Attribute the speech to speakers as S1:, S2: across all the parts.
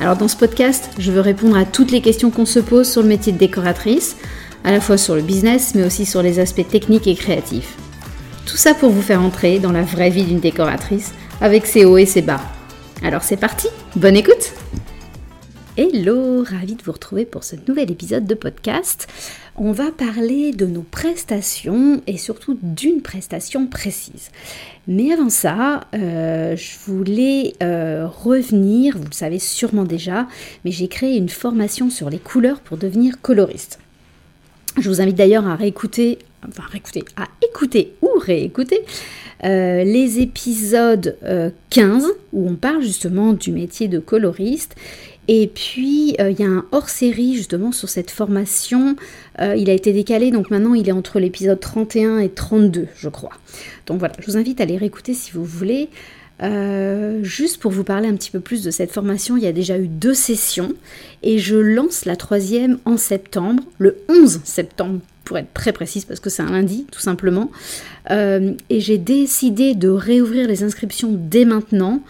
S1: Alors dans ce podcast, je veux répondre à toutes les questions qu'on se pose sur le métier de décoratrice, à la fois sur le business, mais aussi sur les aspects techniques et créatifs. Tout ça pour vous faire entrer dans la vraie vie d'une décoratrice, avec ses hauts et ses bas. Alors c'est parti, bonne écoute Hello, ravi de vous retrouver pour ce nouvel épisode de podcast. On va parler de nos prestations et surtout d'une prestation précise. Mais avant ça, euh, je voulais euh, revenir, vous le savez sûrement déjà, mais j'ai créé une formation sur les couleurs pour devenir coloriste. Je vous invite d'ailleurs à réécouter, enfin réécouter, à écouter ou réécouter euh, les épisodes 15 où on parle justement du métier de coloriste et puis, euh, il y a un hors-série justement sur cette formation. Euh, il a été décalé, donc maintenant il est entre l'épisode 31 et 32, je crois. Donc voilà, je vous invite à les réécouter si vous voulez. Euh, juste pour vous parler un petit peu plus de cette formation, il y a déjà eu deux sessions et je lance la troisième en septembre, le 11 septembre pour être très précise parce que c'est un lundi tout simplement. et j'ai décidé de réouvrir les inscriptions dès maintenant.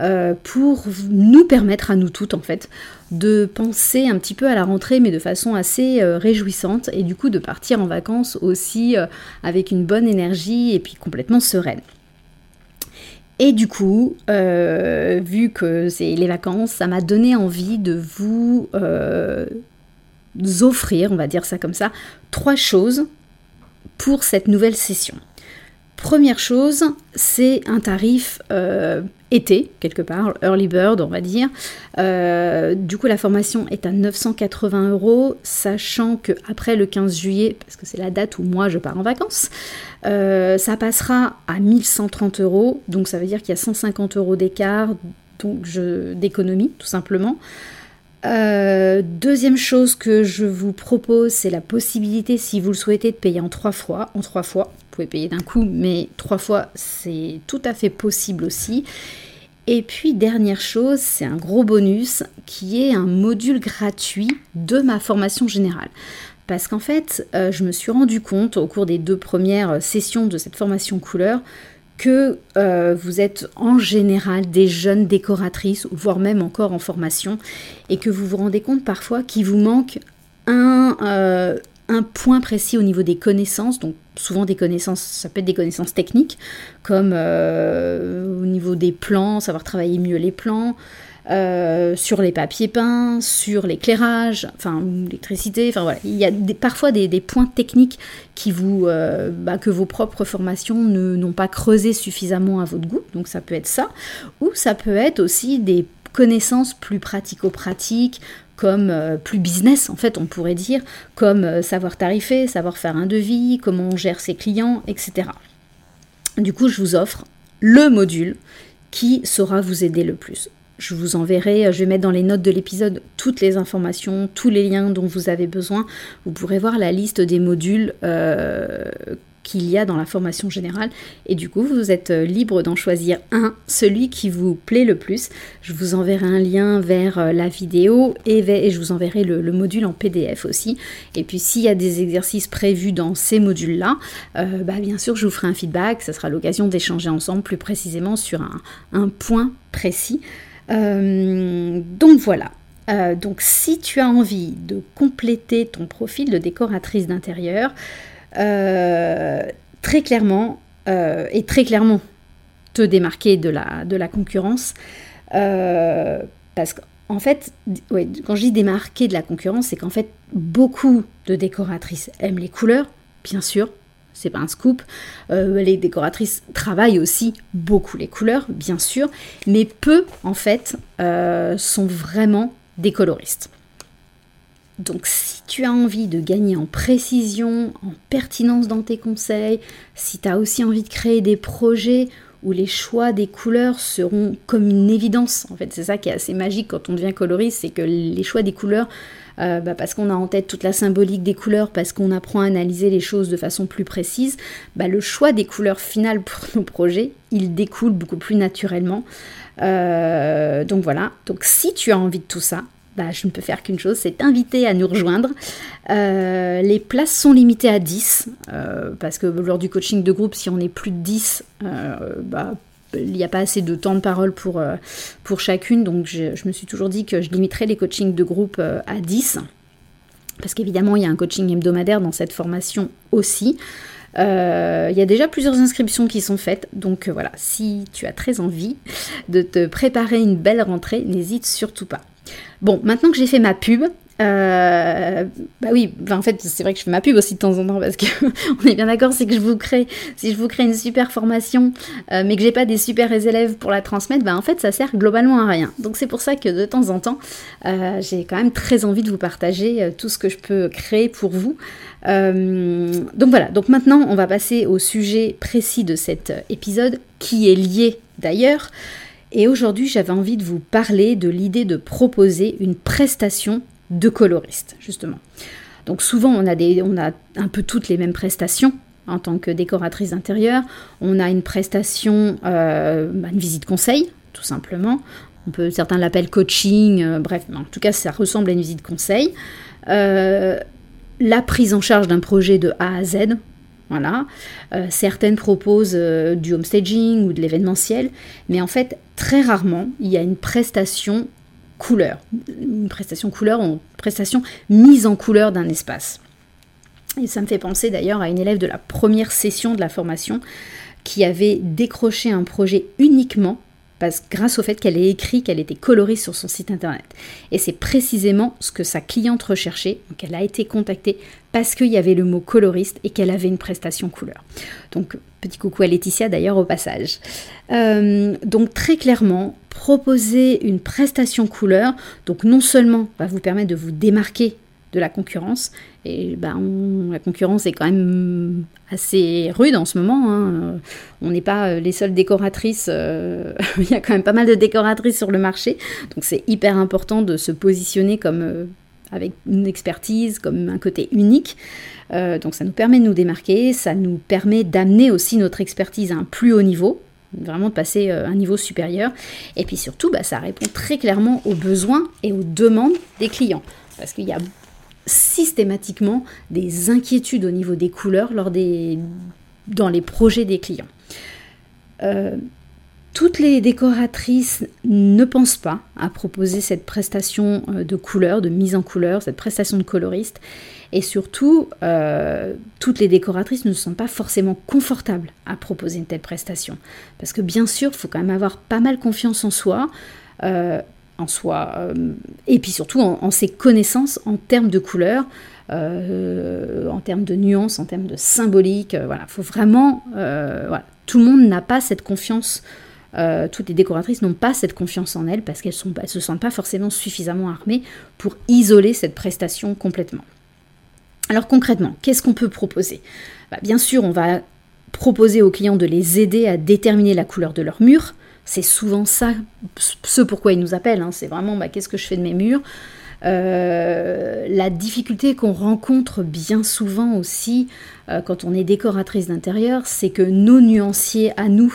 S1: Euh, pour nous permettre à nous toutes en fait de penser un petit peu à la rentrée mais de façon assez euh, réjouissante et du coup de partir en vacances aussi euh, avec une bonne énergie et puis complètement sereine. Et du coup, vu que c'est les vacances, ça m'a donné envie de vous offrir, on va dire ça comme ça, trois choses pour cette nouvelle session. Première chose, c'est un tarif euh, été, quelque part, early bird, on va dire. Euh, du coup, la formation est à 980 euros, sachant que après le 15 juillet, parce que c'est la date où moi je pars en vacances, euh, ça passera à 1130 euros. Donc ça veut dire qu'il y a 150 euros d'écart d'économie, tout simplement. Euh, deuxième chose que je vous propose, c'est la possibilité, si vous le souhaitez, de payer en trois fois. En trois fois, vous pouvez payer d'un coup, mais trois fois, c'est tout à fait possible aussi. Et puis, dernière chose, c'est un gros bonus qui est un module gratuit de ma formation générale. Parce qu'en fait, euh, je me suis rendu compte au cours des deux premières sessions de cette formation couleur que euh, vous êtes en général des jeunes décoratrices, voire même encore en formation, et que vous vous rendez compte parfois qu'il vous manque un, euh, point précis au niveau des connaissances, donc souvent des connaissances, ça peut être des connaissances techniques, comme euh, au niveau des plans, savoir travailler mieux les plans, euh, sur les papiers peints, sur l'éclairage, enfin l'électricité, enfin voilà, il y a parfois des, points techniques qui vous, euh, bah, que vos propres formations n'ont pas creusé suffisamment à votre goût, donc ça peut être ça, ou ça peut être aussi des connaissances plus pratico-pratiques, comme euh, plus business en fait on pourrait dire, comme savoir tarifer, savoir faire un devis, comment on gère ses clients, etc. Du coup je vous offre le module qui saura vous aider le plus. Je vous enverrai, euh, je vais mettre dans les notes de l'épisode toutes les informations, tous les liens dont vous avez besoin. Vous pourrez voir la liste des modules euh, qu'il y a dans la formation générale. Et du coup, vous êtes euh, libre d'en choisir un, celui qui vous plaît le plus. Je vous enverrai un lien vers la vidéo et, je vous enverrai le, module en PDF aussi. Et puis, s'il y a des exercices prévus dans ces modules-là, bah, bien sûr, je vous ferai un feedback. Ça sera l'occasion d'échanger ensemble plus précisément sur un point précis. Euh, donc voilà. Euh, donc si tu as envie de compléter ton profil de décoratrice d'intérieur, euh, très clairement, et très clairement te démarquer de la, de la concurrence, parce qu'en fait, quand je dis démarquer de la concurrence, c'est qu'en fait, beaucoup de décoratrices aiment les couleurs, bien sûr, c'est pas un scoop. Euh, les décoratrices travaillent aussi beaucoup les couleurs, bien sûr, mais peu, en fait, euh, sont vraiment des coloristes. Donc si tu as envie de gagner en précision, en pertinence dans tes conseils, si tu as aussi envie de créer des projets où les choix des couleurs seront comme une évidence. En fait, c'est ça qui est assez magique quand on devient coloriste, c'est que les choix des couleurs, euh, bah, parce qu'on a en tête toute la symbolique des couleurs, parce qu'on apprend à analyser les choses de façon plus précise, bah, le choix des couleurs finales pour nos projets, il découle beaucoup plus naturellement. Euh, donc voilà, donc si tu as envie de tout ça, bah, je ne peux faire qu'une chose, c'est t'inviter à nous rejoindre. Euh, les places sont limitées à 10, parce que lors du coaching de groupe, si on est plus de 10, bah, il n'y a pas assez de temps de parole pour, euh, chacune, donc je, me suis toujours dit que je limiterais les coachings de groupe euh, à 10, parce qu'évidemment il y a un coaching hebdomadaire dans cette formation aussi. Euh, il y a déjà plusieurs inscriptions qui sont faites, donc voilà, si tu as très envie de te préparer une belle rentrée, n'hésite surtout pas. Bon, maintenant que j'ai fait ma pub, euh, bah oui, en fait, c'est vrai que je fais ma pub aussi de temps en temps parce que on est bien d'accord, c'est que je vous crée, si je vous crée une super formation, euh, mais que j'ai pas des super élèves pour la transmettre, bah en fait, ça sert globalement à rien. Donc c'est pour ça que de temps en temps, euh, j'ai quand même très envie de vous partager tout ce que je peux créer pour vous. donc voilà. Donc maintenant, on va passer au sujet précis de cet épisode qui est lié d'ailleurs. Et aujourd'hui, j'avais envie de vous parler de l'idée de proposer une prestation de coloristes, justement. Donc souvent, on a, des, on a un peu toutes les mêmes prestations en tant que décoratrice d'intérieur. On a une prestation, euh, une visite conseil, tout simplement. Certains l'appellent coaching, euh, bref, en tout cas, ça ressemble à une visite conseil. Euh, la prise en charge d'un projet de A à Z, voilà. certaines proposent du homestaging ou de l'événementiel, mais en fait, très rarement, il y a une prestation couleur, une prestation couleur, une prestation mise en couleur d'un espace. Et ça me fait penser d'ailleurs à une élève de la première session de la formation qui avait décroché un projet uniquement grâce au fait qu'elle ait écrit qu'elle était coloriste sur son site internet. Et c'est précisément ce que sa cliente recherchait. Donc elle a été contactée parce qu'il y avait le mot coloriste et qu'elle avait une prestation couleur. Donc petit coucou à Laetitia d'ailleurs au passage. Euh, donc très clairement, proposer une prestation couleur, donc non seulement va vous permettre de vous démarquer de la concurrence, et ben, la concurrence est quand même assez rude en ce moment. Hein. On n'est pas les seules décoratrices, euh, il y a quand même pas mal de décoratrices sur le marché, donc c'est hyper important de se positionner comme euh, avec une expertise, comme un côté unique. Euh, donc ça nous permet de nous démarquer, ça nous permet d'amener aussi notre expertise à un plus haut niveau, vraiment de passer à un niveau supérieur. Et puis surtout, bah, ça répond très clairement aux besoins et aux demandes des clients. Parce qu'il y a systématiquement des inquiétudes au niveau des couleurs lors des, dans les projets des clients. Euh, toutes les décoratrices ne pensent pas à proposer cette prestation euh, de couleur, de mise en couleur, cette prestation de coloriste. Et surtout, euh, toutes les décoratrices ne sont pas forcément confortables à proposer une telle prestation. Parce que bien sûr, il faut quand même avoir pas mal confiance en soi en soi, euh, et puis surtout en, ses connaissances en termes de couleurs, euh, en termes de nuances, en termes de symbolique. Euh, voilà, faut vraiment, tout le monde n'a pas cette confiance. toutes les décoratrices n'ont pas cette confiance en elles parce qu'elles ne se sentent pas forcément suffisamment armées pour isoler cette prestation complètement. Alors concrètement, qu'est-ce qu'on peut proposer? Bah, Bien sûr, on va proposer aux clients de les aider à déterminer la couleur de leur mur, c'est souvent ça, ce pourquoi ils nous appellent. Hein. C'est vraiment bah, qu'est-ce que je fais de mes murs? Euh, la difficulté qu'on rencontre bien souvent aussi euh, quand on est décoratrice d'intérieur, c'est que nos nuanciers à nous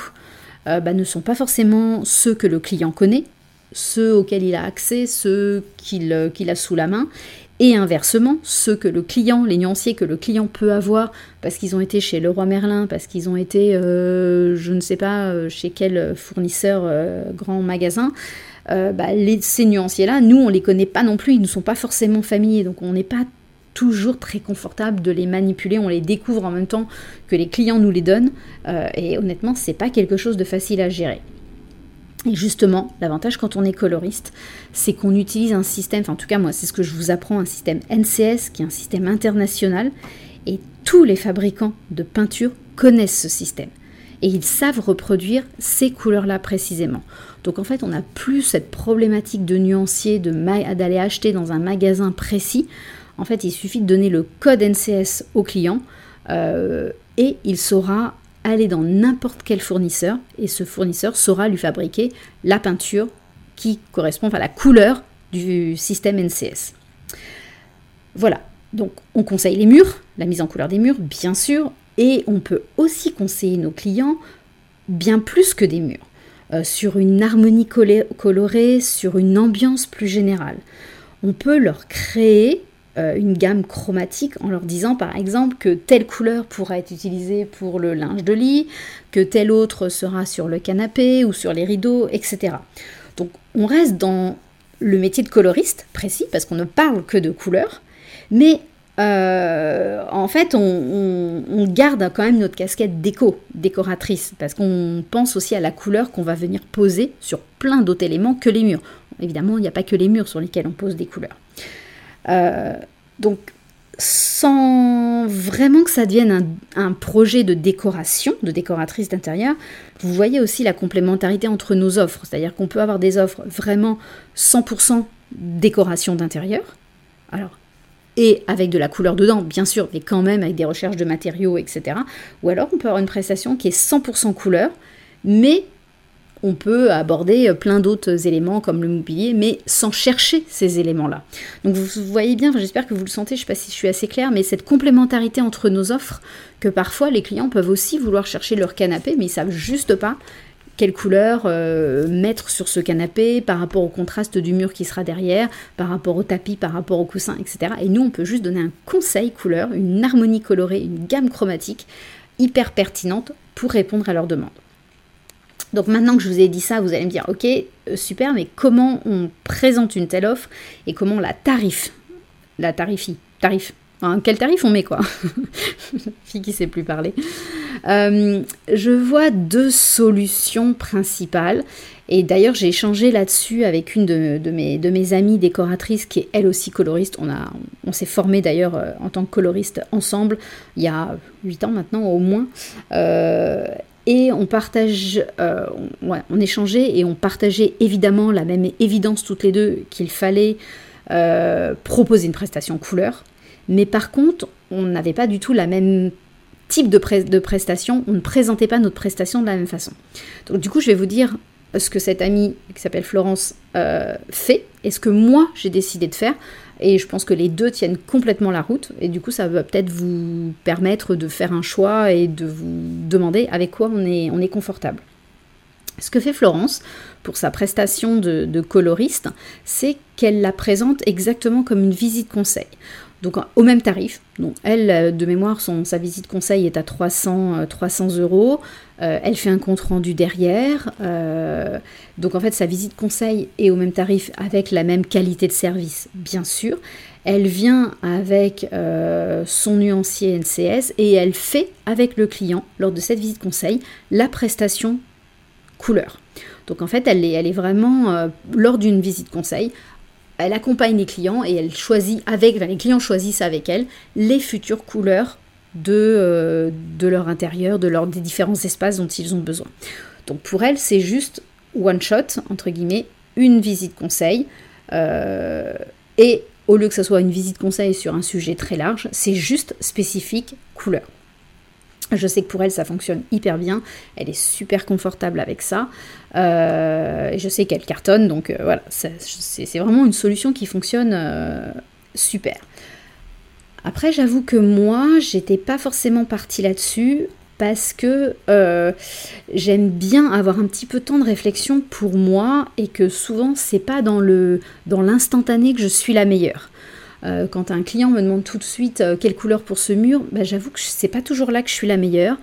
S1: euh, bah, ne sont pas forcément ceux que le client connaît, ceux auxquels il a accès, ceux qu'il a sous la main. Et inversement, ceux que le client, les nuanciers que le client peut avoir parce qu'ils ont été chez Leroy Merlin, parce qu'ils ont été, euh, je ne sais pas, euh, chez quel fournisseur euh, grand magasin, bah, ces nuanciers-là, nous, on les connaît pas non plus, ils ne sont pas forcément familiers, donc on n'est pas toujours très confortable de les manipuler, on les découvre en même temps que les clients nous les donnent, et honnêtement, c'est pas quelque chose de facile à gérer. Et justement, l'avantage quand on est coloriste, c'est qu'on utilise un système, enfin en tout cas moi c'est ce que je vous apprends, un système NCS qui est un système international, et tous les fabricants de peinture connaissent ce système. Et ils savent reproduire ces couleurs-là précisément. Donc en fait, on n'a plus cette problématique de nuancier, d'aller acheter dans un magasin précis. En fait, il suffit de donner le code NCS au client euh, et il saura aller dans n'importe quel fournisseur et ce fournisseur saura lui fabriquer la peinture qui correspond à la couleur du système NCS. Voilà, donc on conseille les murs, la mise en couleur des murs, bien sûr, et on peut aussi conseiller nos clients bien plus que des murs, euh, sur une harmonie colorée, sur une ambiance plus générale. On peut leur créer euh, une gamme chromatique en leur disant par exemple que telle couleur pourra être utilisée pour le linge de lit, que telle autre sera sur le canapé ou sur les rideaux, etc. Donc on reste dans le métier de coloriste précis parce qu'on ne parle que de couleurs, mais euh, en fait, on, garde quand même notre casquette déco, décoratrice, parce qu'on pense aussi à la couleur qu'on va venir poser sur plein d'autres éléments que les murs. Évidemment, il n'y a pas que les murs sur lesquels on pose des couleurs. Euh, donc, sans vraiment que ça devienne un, projet de décoration, de décoratrice d'intérieur, vous voyez aussi la complémentarité entre nos offres. C'est-à-dire qu'on peut avoir des offres vraiment 100% décoration d'intérieur. Alors, et avec de la couleur dedans, bien sûr, mais quand même avec des recherches de matériaux, etc. Ou alors on peut avoir une prestation qui est 100% couleur, mais on peut aborder plein d'autres éléments comme le mobilier, mais sans chercher ces éléments-là. Donc vous voyez bien, j'espère que vous le sentez, je ne sais pas si je suis assez claire, mais cette complémentarité entre nos offres, que parfois les clients peuvent aussi vouloir chercher leur canapé, mais ils savent juste pas quelle couleur euh, mettre sur ce canapé par rapport au contraste du mur qui sera derrière, par rapport au tapis, par rapport au coussin, etc. Et nous, on peut juste donner un conseil couleur, une harmonie colorée, une gamme chromatique hyper pertinente pour répondre à leurs demandes. Donc maintenant que je vous ai dit ça, vous allez me dire, ok, euh, super, mais comment on présente une telle offre et comment on la tarife La tarifie, tarif, quel tarif on met quoi Fille qui sait plus parler. Euh, je vois deux solutions principales. Et d'ailleurs, j'ai échangé là-dessus avec une de, mes, amies décoratrices qui est elle aussi coloriste. On, s'est formé d'ailleurs euh, en tant que coloriste ensemble il y a 8 ans maintenant au moins. Et on partage, on, échangeait et on partageait évidemment la même évidence toutes les deux qu'il fallait proposer une prestation couleur mais par contre, on n'avait pas du tout la même type de prestation, on ne présentait pas notre prestation de la même façon. Donc du coup, je vais vous dire ce que cette amie qui s'appelle Florence euh, fait et ce que moi j'ai décidé de faire. Et je pense que les deux tiennent complètement la route. Et du coup, ça va peut-être vous permettre de faire un choix et de vous demander avec quoi on est, on est confortable. Ce que fait Florence pour sa prestation de, de coloriste, c'est qu'elle la présente exactement comme une visite conseil donc au même tarif. Donc elle, euh, de mémoire, son, sa visite conseil est à 300, 300 euh, euros. Euh, elle fait un compte rendu derrière. donc en fait, sa visite conseil est au même tarif avec la même qualité de service, bien sûr. Elle vient avec son nuancier NCS et elle fait avec le client, lors de cette visite conseil, la prestation couleur. Donc en fait, elle est, elle est vraiment, lors d'une visite conseil, elle accompagne les clients et elle choisit avec, les clients choisissent avec elle les futures couleurs de, euh, leur intérieur, de des différents espaces dont ils ont besoin. Donc pour elle, c'est juste one shot, entre guillemets, une visite conseil. Euh, et au lieu que ce soit une visite conseil sur un sujet très large, c'est juste spécifique couleur. Je sais que pour elle, ça fonctionne hyper bien. Elle est super confortable avec ça. Euh, je sais qu'elle cartonne. Donc euh, voilà, c'est vraiment une solution qui fonctionne euh, super. Après, j'avoue que moi, j'étais pas forcément partie là-dessus parce que j'aime bien avoir un petit peu de temps de réflexion pour moi et que souvent, c'est pas dans l'instantané dans que je suis la meilleure. Euh, quand un client me demande tout de suite euh, quelle couleur pour ce mur, bah, j'avoue que c'est pas toujours là que je suis la meilleure.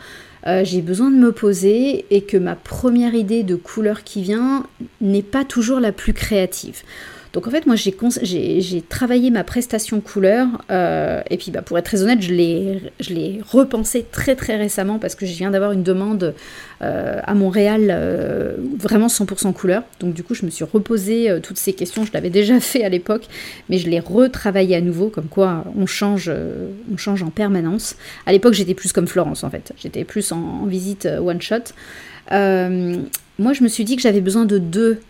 S1: Euh, j'ai besoin de me poser et que ma première idée de couleur qui vient n'est pas toujours la plus créative. Donc en fait, moi, j'ai travaillé ma prestation couleur, euh, et puis bah, pour être très honnête, je l'ai repensé très très récemment parce que je viens d'avoir une demande euh, à Montréal euh, vraiment 100% couleur. Donc du coup, je me suis reposé toutes ces questions. Je l'avais déjà fait à l'époque, mais je l'ai retravaillé à nouveau, comme quoi on change, on change en permanence. À l'époque, j'étais plus comme Florence en fait. J'étais plus en, visite one shot. moi, je me suis dit que j'avais besoin de deux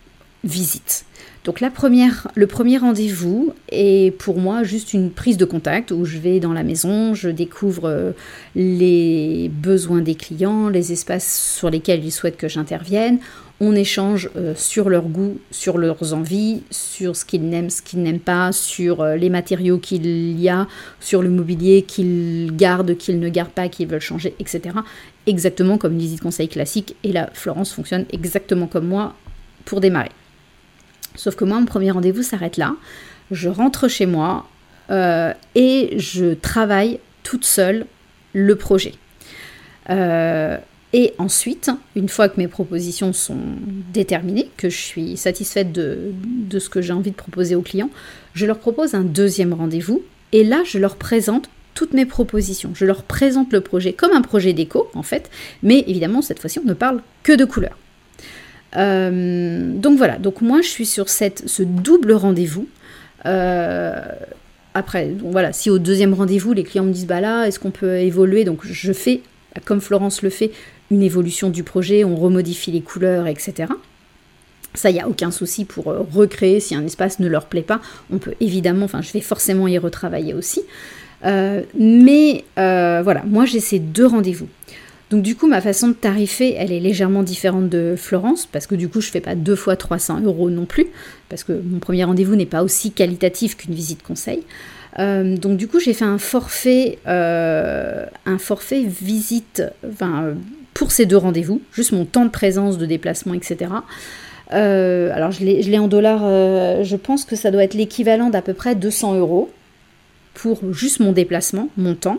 S1: visite. Donc le premier rendez-vous est pour moi juste une prise de contact où je vais dans la maison, je découvre euh, les besoins des clients, les espaces sur lesquels ils souhaitent que j'intervienne. On échange euh, sur leur goût, sur leurs envies, sur ce qu'ils n'aiment, ce qu'ils n'aiment pas, sur euh, les matériaux qu'il y a, sur le mobilier qu'ils gardent, qu'ils ne gardent pas, qu'ils veulent changer, etc. Exactement comme une visite conseil classique. Et là, Florence fonctionne exactement comme moi pour démarrer. Sauf que moi, mon premier rendez-vous s'arrête là. Je rentre chez moi euh, et je travaille toute seule le projet. Euh, et ensuite, une fois que mes propositions sont déterminées, que je suis satisfaite de, ce que j'ai envie de proposer aux clients, je leur propose un deuxième rendez-vous. Et là, je leur présente toutes mes propositions. Je leur présente le projet comme un projet déco, en fait. Mais évidemment, cette fois-ci, on ne parle que de couleurs. Euh, donc voilà, donc moi je suis sur cette, ce double rendez-vous. Euh, après, voilà, si au deuxième rendez-vous les clients me disent bah là, est-ce qu'on peut évoluer? Donc je fais, comme Florence le fait, une évolution du projet, on remodifie les couleurs, etc. Ça, il n'y a aucun souci pour euh, recréer si un espace ne leur plaît pas. On peut évidemment, enfin, je vais forcément y retravailler aussi. mais voilà, moi j'ai ces deux rendez-vous. Donc du coup, ma façon de tarifer, elle est légèrement différente de Florence, parce que du coup, je ne fais pas deux fois 300 euros non plus, parce que mon premier rendez-vous n'est pas aussi qualitatif qu'une visite conseil. Euh, donc du coup, j'ai fait un forfait, euh, un forfait visite, pour ces deux rendez-vous, juste mon temps de présence, de déplacement, etc. Euh, alors je l'ai en dollars, je pense que ça doit être l'équivalent d'à peu près 200 euros pour juste mon déplacement, mon temps.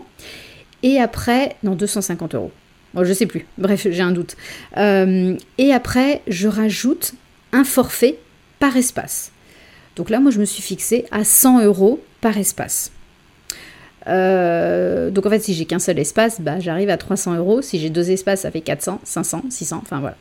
S1: Et après, non, 250 euros. Je je sais plus. Bref, j'ai un doute. Euh, et après, je rajoute un forfait par espace. Donc là, moi, je me suis fixé à 100 euros par espace. Euh, donc en fait, si j'ai qu'un seul espace, bah, j'arrive à 300 euros. Si j'ai deux espaces, ça fait 400, 500, 600, enfin voilà.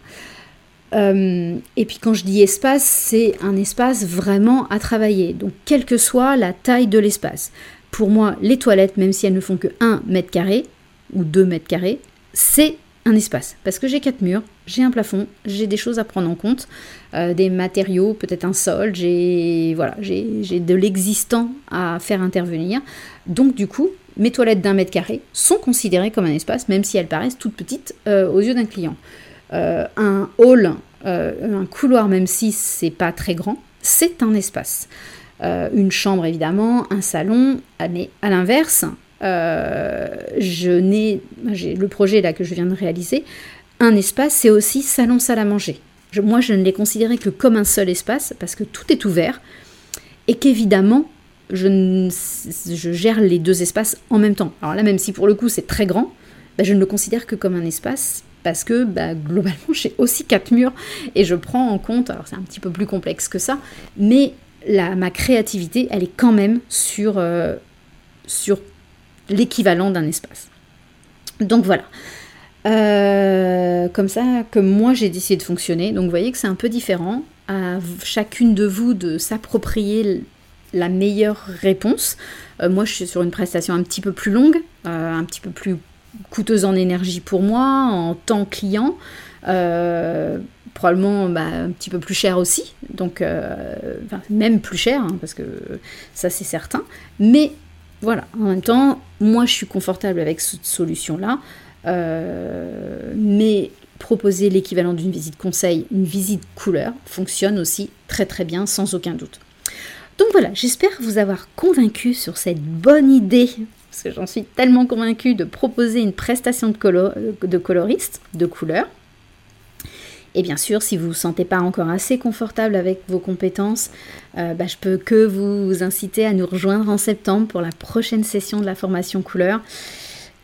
S1: Euh, et puis quand je dis espace, c'est un espace vraiment à travailler. Donc quelle que soit la taille de l'espace. Pour moi, les toilettes, même si elles ne font que 1 mètre carré ou 2 mètres carrés, c'est un espace. Parce que j'ai quatre murs, j'ai un plafond, j'ai des choses à prendre en compte, euh, des matériaux, peut-être un sol, j'ai voilà, j'ai de l'existant à faire intervenir. Donc du coup, mes toilettes d'un mètre carré sont considérées comme un espace, même si elles paraissent toutes petites euh, aux yeux d'un client. Euh, un hall, un couloir, même si c'est pas très grand, c'est un espace. une chambre évidemment, un salon, mais à l'inverse, je n'ai, j'ai le projet là que je viens de réaliser, un espace, c'est aussi salon salle à manger. moi, je ne l'ai considéré que comme un seul espace parce que tout est ouvert et qu'évidemment, je, je, gère les deux espaces en même temps. Alors là, même si pour le coup c'est très grand, bah, je ne le considère que comme un espace parce que bah, globalement j'ai aussi quatre murs et je prends en compte, alors c'est un petit peu plus complexe que ça, mais ma créativité, elle est quand même sur, euh, sur l'équivalent d'un espace. Donc voilà. Euh, comme ça que moi j'ai décidé de fonctionner. Donc vous voyez que c'est un peu différent à chacune de vous de s'approprier la meilleure réponse. Euh, moi je suis sur une prestation un petit peu plus longue, euh, un petit peu plus coûteuse en énergie pour moi, en temps client. probablement bah, un petit peu plus cher aussi, donc même plus cher, hein, parce que ça c'est certain. Mais voilà, en même temps, moi je suis confortable avec cette solution-là, euh, mais proposer l'équivalent d'une visite conseil, une visite couleur, fonctionne aussi très très bien, sans aucun doute. Donc voilà, j'espère vous avoir convaincu sur cette bonne idée, parce que j'en suis tellement convaincue de proposer une prestation de, de coloriste, de couleur, et bien sûr, si vous ne vous sentez pas encore assez confortable avec vos compétences, euh, bah, je peux que vous inciter à nous rejoindre en septembre pour la prochaine session de la formation couleur.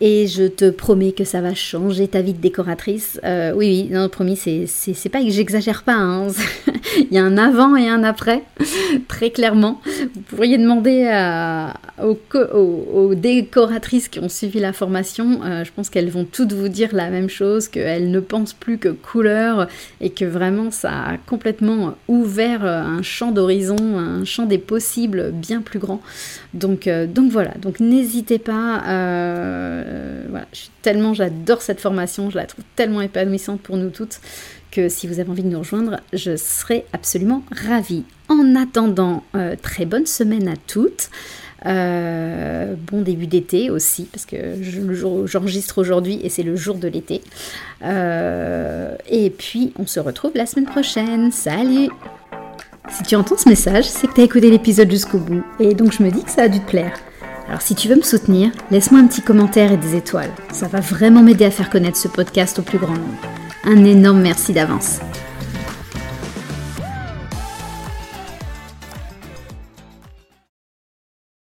S1: Et je te promets que ça va changer ta vie de décoratrice. Euh, oui, oui, non, promis, c'est pas que j'exagère pas. Hein. Il y a un avant et un après, très clairement. Vous pourriez demander aux, décoratrices qui ont suivi la formation. Euh, je pense qu'elles vont toutes vous dire la même chose, qu'elles ne pensent plus que couleur et que vraiment ça a complètement ouvert un champ d'horizon, un champ des possibles bien plus grand. Donc, euh, voilà, donc n'hésitez pas. Euh, tellement, j'adore cette formation, je la trouve tellement épanouissante pour nous toutes que si vous avez envie de nous rejoindre, je serai absolument ravie. En attendant, euh, très bonne semaine à toutes. Euh, bon début d'été aussi, parce que j'enregistre aujourd'hui et c'est le jour de l'été. Euh, et puis, on se retrouve la semaine prochaine. Salut Si tu entends ce message, c'est que tu as écouté l'épisode jusqu'au bout, et donc je me dis que ça a dû te plaire. Alors si tu veux me soutenir, laisse-moi un petit commentaire et des étoiles. Ça va vraiment m'aider à faire connaître ce podcast au plus grand nombre. Un énorme merci d'avance.